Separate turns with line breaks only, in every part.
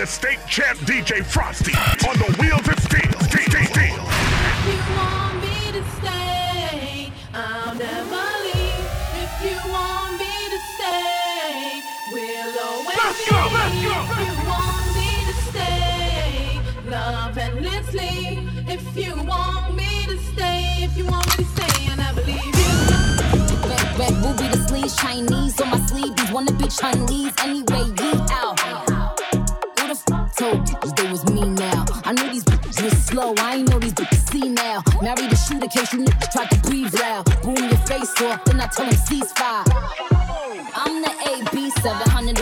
the state champ DJ Frosty on the wheels of steel. steel, steel.
If you want me to stay, I'll never leave. If you want me to stay, we'll always
Let's
be.
go, let's go.
If you want me to stay, love endlessly. If you want me to stay, if you want me to stay, I never leave you.
Red, red ruby, the sleeves Chinese on my sleeve. These wanna be Chinese anyway. We out. Told you they was me now? I knew these bitches was slow. I ain't know these bitches see now. Marry the shooter case you niggas tried to breathe loud. Boom your face off, then I tell them ceasefire. I'm the AB 700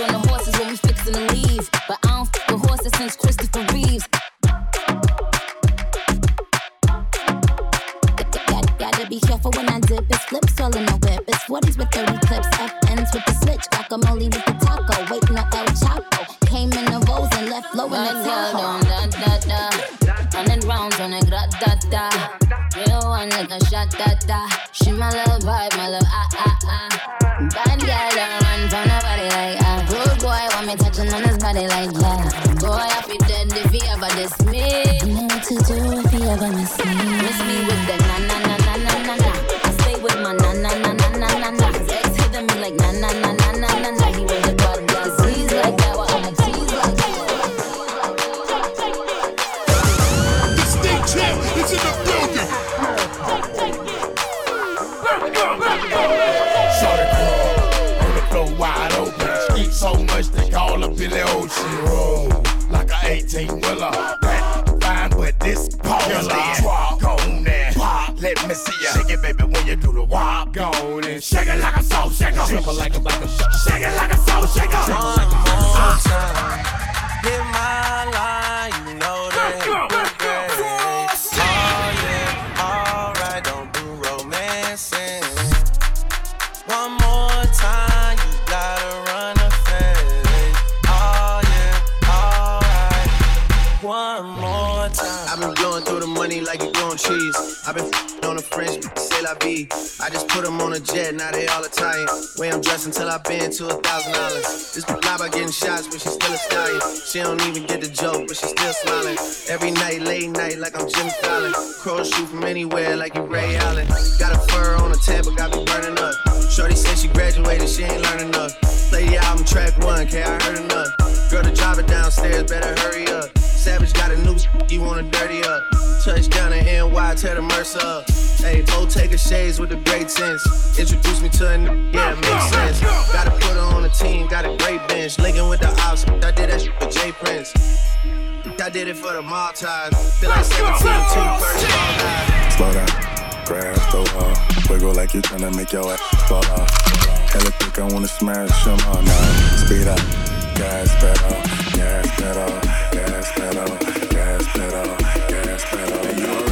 my na na na na na na na. His ex hitting me like na na na na na na na. He was a bad guy. He's like that, well I'm a tease like that.
The state champ is in the building.
Shorty crawl on the floor wide open. Eat so much they call her Billy Ocean. Roll like a 18 wheeler. That fine, but this popular. Drop on and pop. Let me see ya. Shake it, baby, when you do the wop. Go on and shake it like a soul shaker. Triple like a like a shake it like a soul shaker.
One more time. Hit my line, you know that.
La vie. I just put them on a jet, now they all Italian. Way I'm dressed until I've been to a thousand dollars. This lie about getting shots, but she's still a stallion. She don't even get the joke, but she's still smiling. Every night, late night, like I'm Jimmy Fallon. Crows shoot from anywhere, like you Ray Allen. Got a fur on a tab, but got me burning up. Shorty said she graduated, she ain't learning enough. Play the album track one, okay, I heard enough. Girl, the driver downstairs, better hurry up. A you wanna dirty up. Touchdown in NY, tear the Mercer up. Hey, Bottega shades with the great sense. Introduce me to a new, yeah, it makes sense. Gotta put her on the team, got a great bench. Linking with the ops, I did that shit with J Prince. I did it for the ties. Feel like 17, two first ball guys.
Slow down, grab, throw off. Wiggle like you tryna make your ass fall off. Hella think I wanna smash them all now. Speed up, gas pedal, gas pedal, gas pedal,
esperaba, que yo.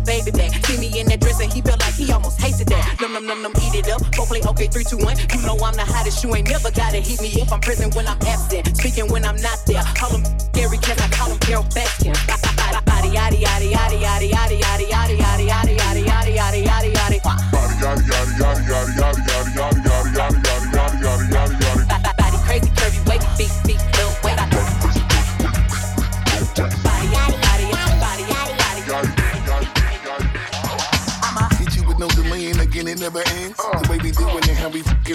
Baby back. See me in that dress and he felt like he almost hated that. Num num num num, eat it up. Go play okay, three, two, one. You know I'm the hottest. You ain't never gotta hit me if I'm present when I'm absent. Speaking when I'm not there. Call him Gary Kent, I call him Carole Baskin. Body yaddy yaddy yaddy yaddy yaddy yaddy yaddy yaddy yaddy yaddy yaddy yaddy yaddy yaddy. Body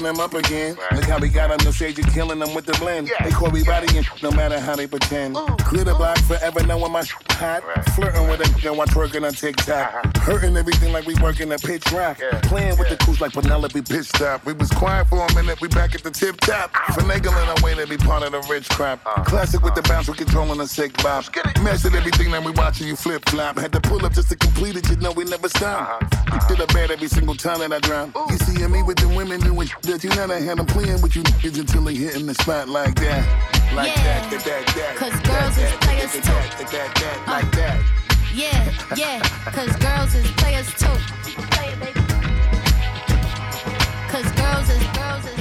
them up again. Look how we got on the stage and killing them with the blend. They call me body and no matter how they pretend. Glitter block forever knowing my hot. Flirting with a nigga while twerking on TikTok. Hurting everything like we working a pitch rock. Playing with the crews like Penelope Pitstop. We was quiet for a minute, we back at the tip top. Finagling our way to be part of the rich crap. Classic with the bounce, we controlling the sick bop. Mastered everything that we watching you flip flop. Had to pull up just to complete it, you know we never stop. You did a bad every single time that I drop. You see me with the women doing that you never had them playing with you niggas until they hitting the spot like that. Like
Yeah.
that, that, that, that.
Cause
that,
girls
that,
is players
that,
too.
that, that, that, that, Like that.
Yeah, yeah, cause girls is players too. Cause girls is girls is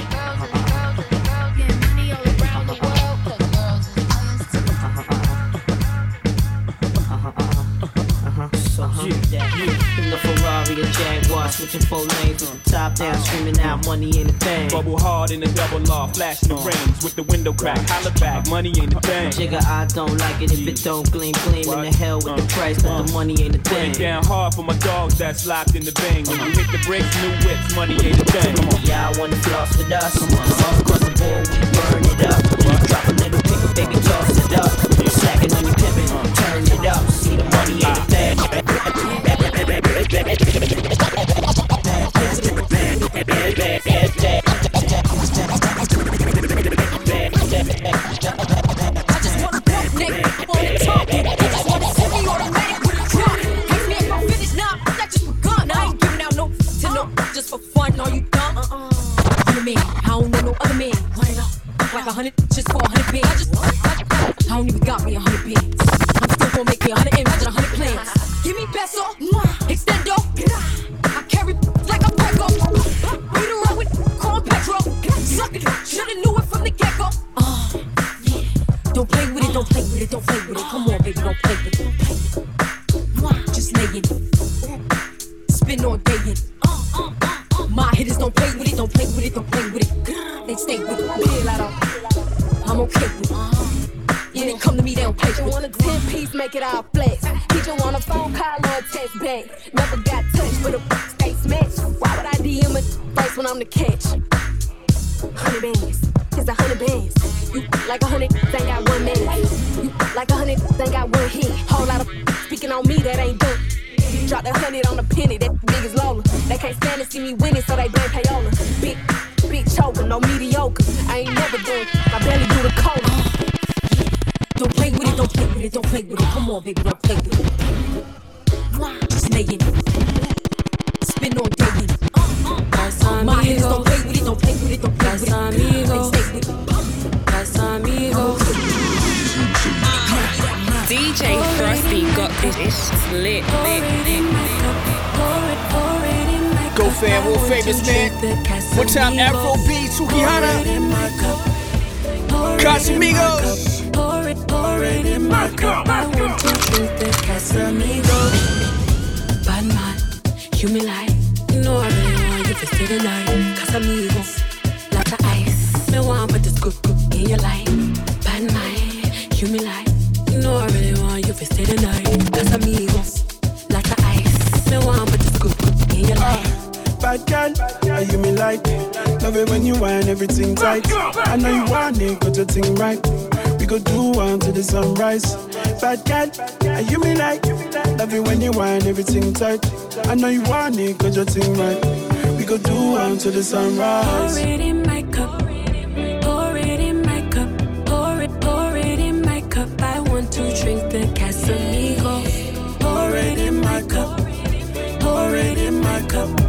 switching four lanes on top down, screaming out money ain't a thing.
Bubble hard in the double law, flashing the rings with the window crack. Holla back, money ain't a thing.
Jigga, I don't like it if it don't gleam, gleam in the hell with the uh, price, but the uh. money ain't a
Put
thing.
it down hard for my dogs that's locked in the bang. When you hit the brakes, new whips, money ain't a thing.
Y'all wanna floss with us? All across the board, we burn it up. Drop a little pick, baby, toss it up. Slacking on your pimpin', turn it up. See the money ain't a thing.
Ah. My hitters don't play with it, don't play with it, don't play with it. They stay with it. Feel I don't. I'm okay with it. Yeah, they come to me, they don't play it.
want a 10 piece, make it all flex. He just want a phone call or a text back. Never got touched, but a stay smashed. Why would I DM a face when I'm the catch? Hundred bands, it's a hundred bands. You like a hundred, ain't got one man. You like a hundred, ain't got one hit. Whole lot of speaking on me that ain't done. Drop the hundred on the penny, that big is Lola. They can't stand to see me winning, so they blame payola. Big, big choker, no mediocre. I ain't never done, my belly do the cola.
Don't play with it, don't play with it, don't play with it. Come on, baby, don't play with it. Just lay it. Spin all day in. My hitters don't play with it, don't play with it, don't play with it. They stay with it.
DJ Frosty got this lit, lit, lit.
Go fam, world famous man. One time Afro B, Sukihana. Casamigos.
Pour it, pour it in my cup. I want to drink the Casamigo. Bad man, you me like. You know I really want you to stay the night. Casamigos, lots of ice. Me want put this good, good in your life. Bad man, you me like. You know I really want you to stay the night.
Girl, are you me like? Love it when you whine everything tight. I know you want it, got your thing right. We go do one to the sunrise. Bad girl, are you me like? Love it when you whine everything tight. I know you want it, got your thing right. We go do one to the
Pour
sunrise.
it in my cup. Pour it in my cup. Pour it, pour it in my cup. I want to drink the Casamigo. Pour it in my cup. Pour it in my cup.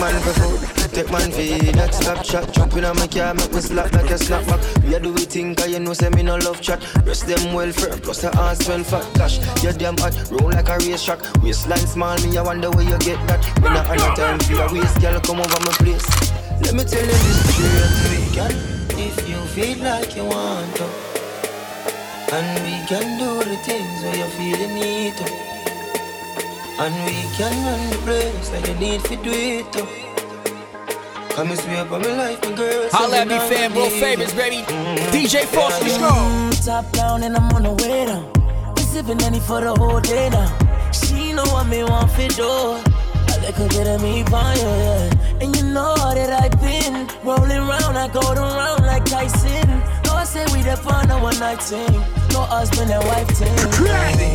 Man for food, take man for that Snapchat. Jump in on my car, make me slap like a snapback. Know say me no love chat. Rest them well firm, plus the ass well fat. Gosh, you damn hot, roll like a race track. Waistline small, me I wonder where you get that. Me not have time for your waist, girl, come over my place. Let me tell you this straight, girl. If you feel like you want to, and we can do the things where you feel you need to. And we can run the place like you need to do it. Too. Come and sweep on my life, my girl.
Holla at me, fan, world favorites, baby. DJ Frost, let's go.
Mm, top down and I'm on the way down. We sipping any for the whole day now. She know what me want for do. I let her get at me fire, yeah. And you know that I've been rolling round, I go around like Tyson. No, I say we the fun, a one night team. No husband and wife thing.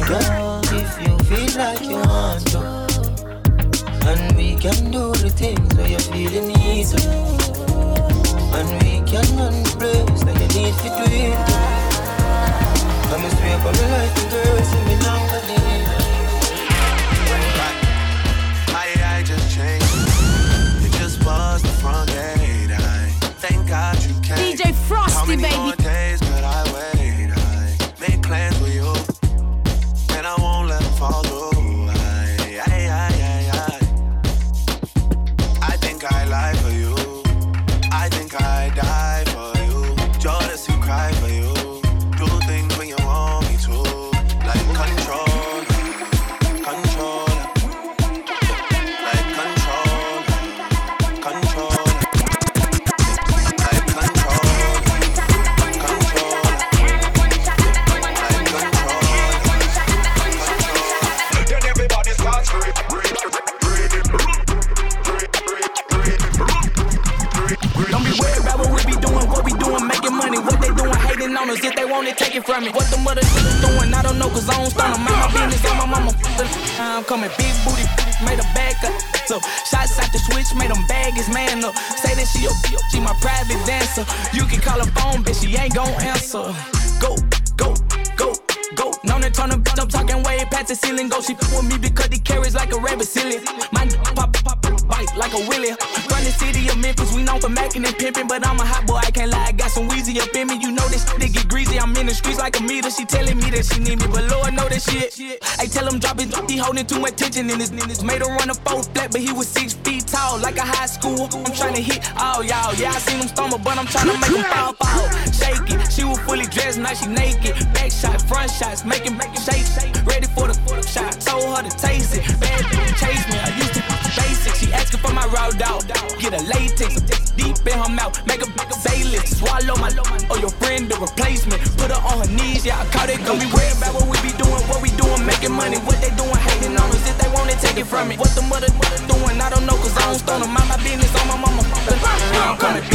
Girl, if you feel like you want to. And we can do the things where you feel the need to. And we can run the place like you need to do it. Come and sweep on my life, girl, see me now,
I,
coming big booty, made a back up. So shots out the switch, made them bag his man up. Say that she your, she my private dancer. You can call her phone, bitch, she ain't gon' answer. Memphis, we known for macking and pimping, but I'm a hot boy, I can't lie. I got some wheezy up in me, you know this shit get greasy. I'm in the streets like a meter. She telling me that she need me, but Lord know that shit. I tell him drop it, he holding too much tension in his niggas. Made him run a four flat, but he was six feet tall, like a high school. I'm trying to hit all y'all. Yeah, I seen him stumble, but I'm trying to make him fall, fall. Shake it, she was fully dressed, now she naked. Back shot, front shots, making, making shake, shake. Ready for the, shot. Told her to taste it. Bad chase me, I used to basic. She asking for my route out. Get a latex, deep in her mouth, make a, a bailiff. Swallow my, or your friend the replacement. Put her on her knees, yeah, I caught it. Don't be worried about what we be doing, what we doing, making money. What they doing, hating on us. If they want it, take it from me. What the mother, mother doing, I don't know, cause I don't stone them. Mind my business on my mama. I'm coming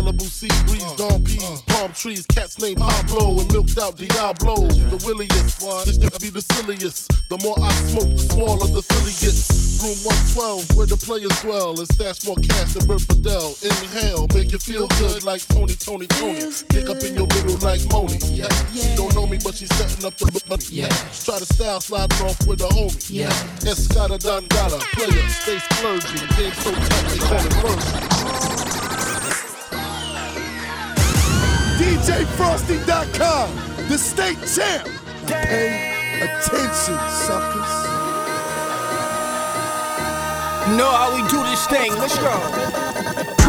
Malibu sea breeze, uh, dawn peas, uh. palm trees, cats named Pablo and milked out Diablo. The williest, this nigga be the silliest. The more I smoke, the smaller the silly gets.
Room 112, where the players dwell. It's that's more cast than Bert Fidel. Inhale, make you feel good like Tony, Tony, Tony. Kick up in your middle like Moni. Yeah. She don't know me, but she's setting up for the money. Yeah. Try to style sliding off with a homie. Yeah. Escada Dangada, player, stay splurging. Game so tight, they call it version.
DJFrosty.com, the state champ. Pay attention, suckers.
Know how we do this thing. Let's go.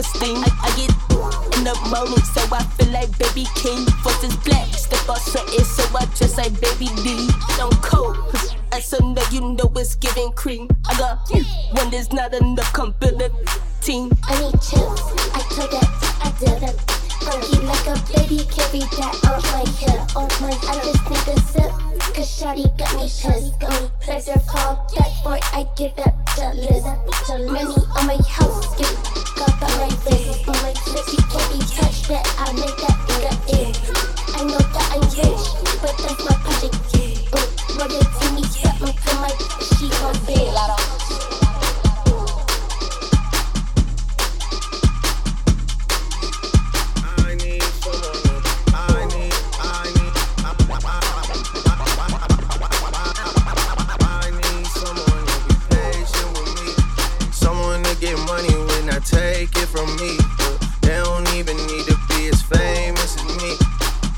Boost your self esteem. I, I get in the morning, so I feel like baby king. First is black, step on something, so I just like baby D. Don't cold. And so now you know it's giving cream. I got one that's not enough, team.
I need chills. I told that I did it. Funky like a baby, carry that off my hip. Off my, I just need a sip. Cause Shawty got me pissed. Got me pleasure called that boy. I give that jealous. Money on my house, get
get money when I take it from me. But they don't even need to be as famous as me.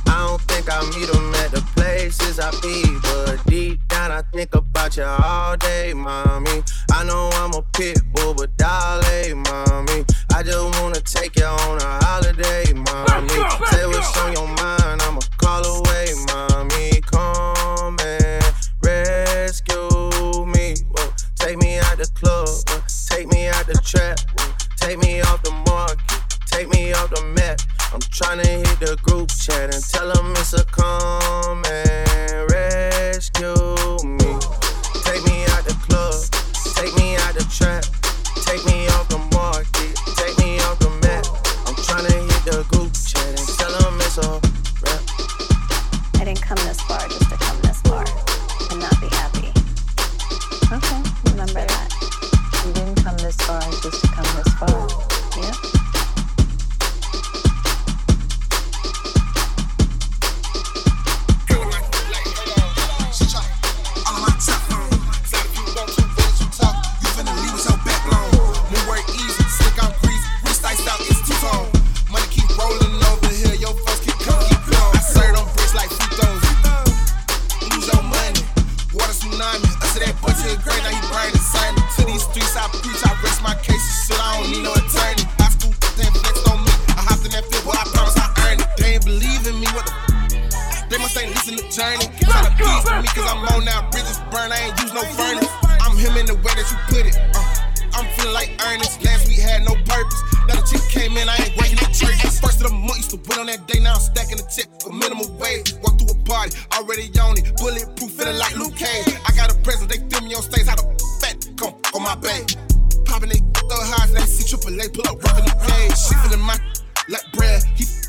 I don't think I meet them at the places I be. But deep down, I think about you all day, mommy. I know I'm a pit bull, but darling, mommy. I just wanna take you on a holiday, mommy. Say what's on your mind, I'ma call away, mommy. Come and rescue me. Whoa. Take me out the club, whoa. Take me out the trap, take me off the market, take me off the map. I'm tryna hit the group chat and tell them it's a come and rescue me.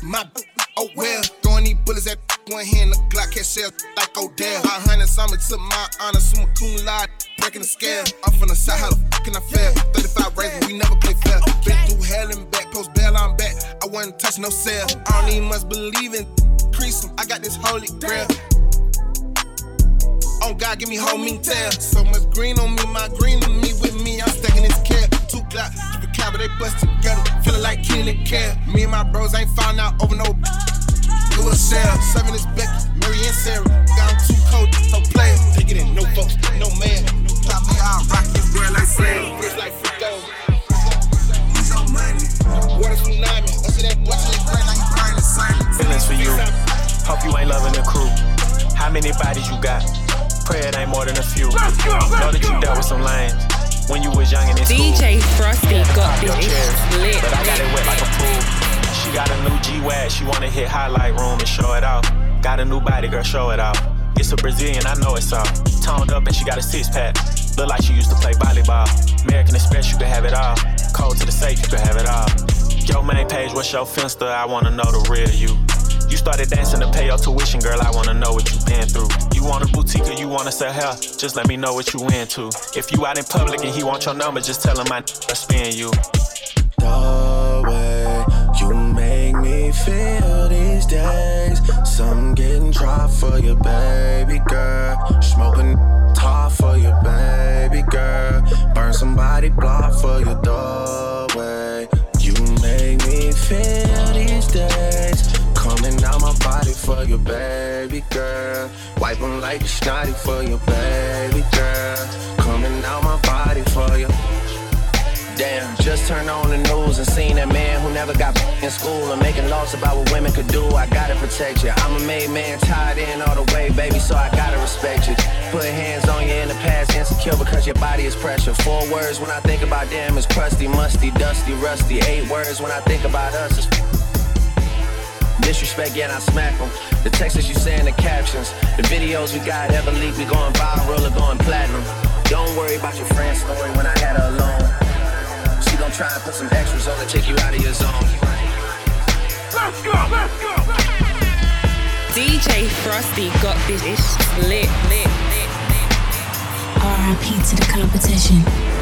My oh well. Throwing these bullets at
one hand, the Glock can't sell like Odell. A hundred something took my honor, summa cum laude, breaking the scale. I'm from the side, how the fuck can I fail? 35 raisins, we never play fair. Been through hell and back, post bail, I'm back. I wasn't touch no cell. I don't even must believe in crease I got this holy grail. Oh God, give me homing tail. So much green on me, my green on me with me. I'm stacking this care. Two clock, a they bust together. Feeling like Kenny and Care. Me and my bros ain't found out over no. Do a sell, serving this Becky, Mary and Sarah. Got them too cold, no players. Take it in, no folks, no man. Top me out, rock your girl like Sam. Bitch like Fito. He's on money. Water tsunami. I see that boy, see that like burn the same.
Feelings for you. Hope you ain't loving the crew. How many bodies you got? Pray it ain't more than a few. Let's go, let's know that you dealt with some lanes when you was young and in
DJ
school.
Frosty got this lit.
But I got it wet like a pool. She got a new G-Wag, she wanna hit highlight room and show it off. Got a new body, girl, show it off. It's a Brazilian, I know it's all. Toned up and she got a six pack. Look like she used to play volleyball. American Express, you can have it all. Cold to the safe, you can have it all. Yo, main page, what's your finsta? I wanna know the real you. You started dancing to pay your tuition, girl. I wanna know what you been through. You want a boutique or you wanna sell hair? Just let me know what you into. If you out in public and he want your number, just tell him I spin you.
The way you make me feel these days. Some getting dry for you, baby girl. Smoking top for you, baby girl. Burn somebody block for you, the way you make me feel these days. Coming out my body for you, baby girl. Wipe 'em like a snotty for you, baby girl. Coming out my body for you. Damn, just turned on the news and seen that man who never got in school and making laws about what women could do. I gotta protect you. I'm a made man, tied in all the way, baby, so I gotta respect you. Put hands on you in the past, insecure because your body is pressure. Four words when I think about them is crusty, musty, dusty, rusty. Eight words when I think about us is disrespect, yet I smack them. The texts you say in the captions, the videos we got ever leak, we going viral or going platinum. Don't worry about your friend's story when I had her alone. She gon' try and put some extras on to take you out of your zone.
Let's go, let's go. DJ Frosty got this lit, lit, lit, lit.
RIP to the competition.